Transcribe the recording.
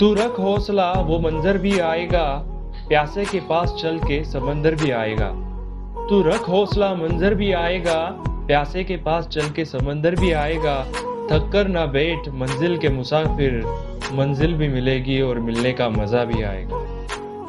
तू रख हौसला, वो मंजर भी आएगा। प्यासे के पास चल के समंदर भी आएगा। तू रख हौसला, मंजर भी आएगा। प्यासे के पास चल के समंदर भी आएगा। थक कर ना बैठ, मंजिल के मुसाफिर। मंजिल भी मिलेगी और मिलने का मज़ा भी आएगा।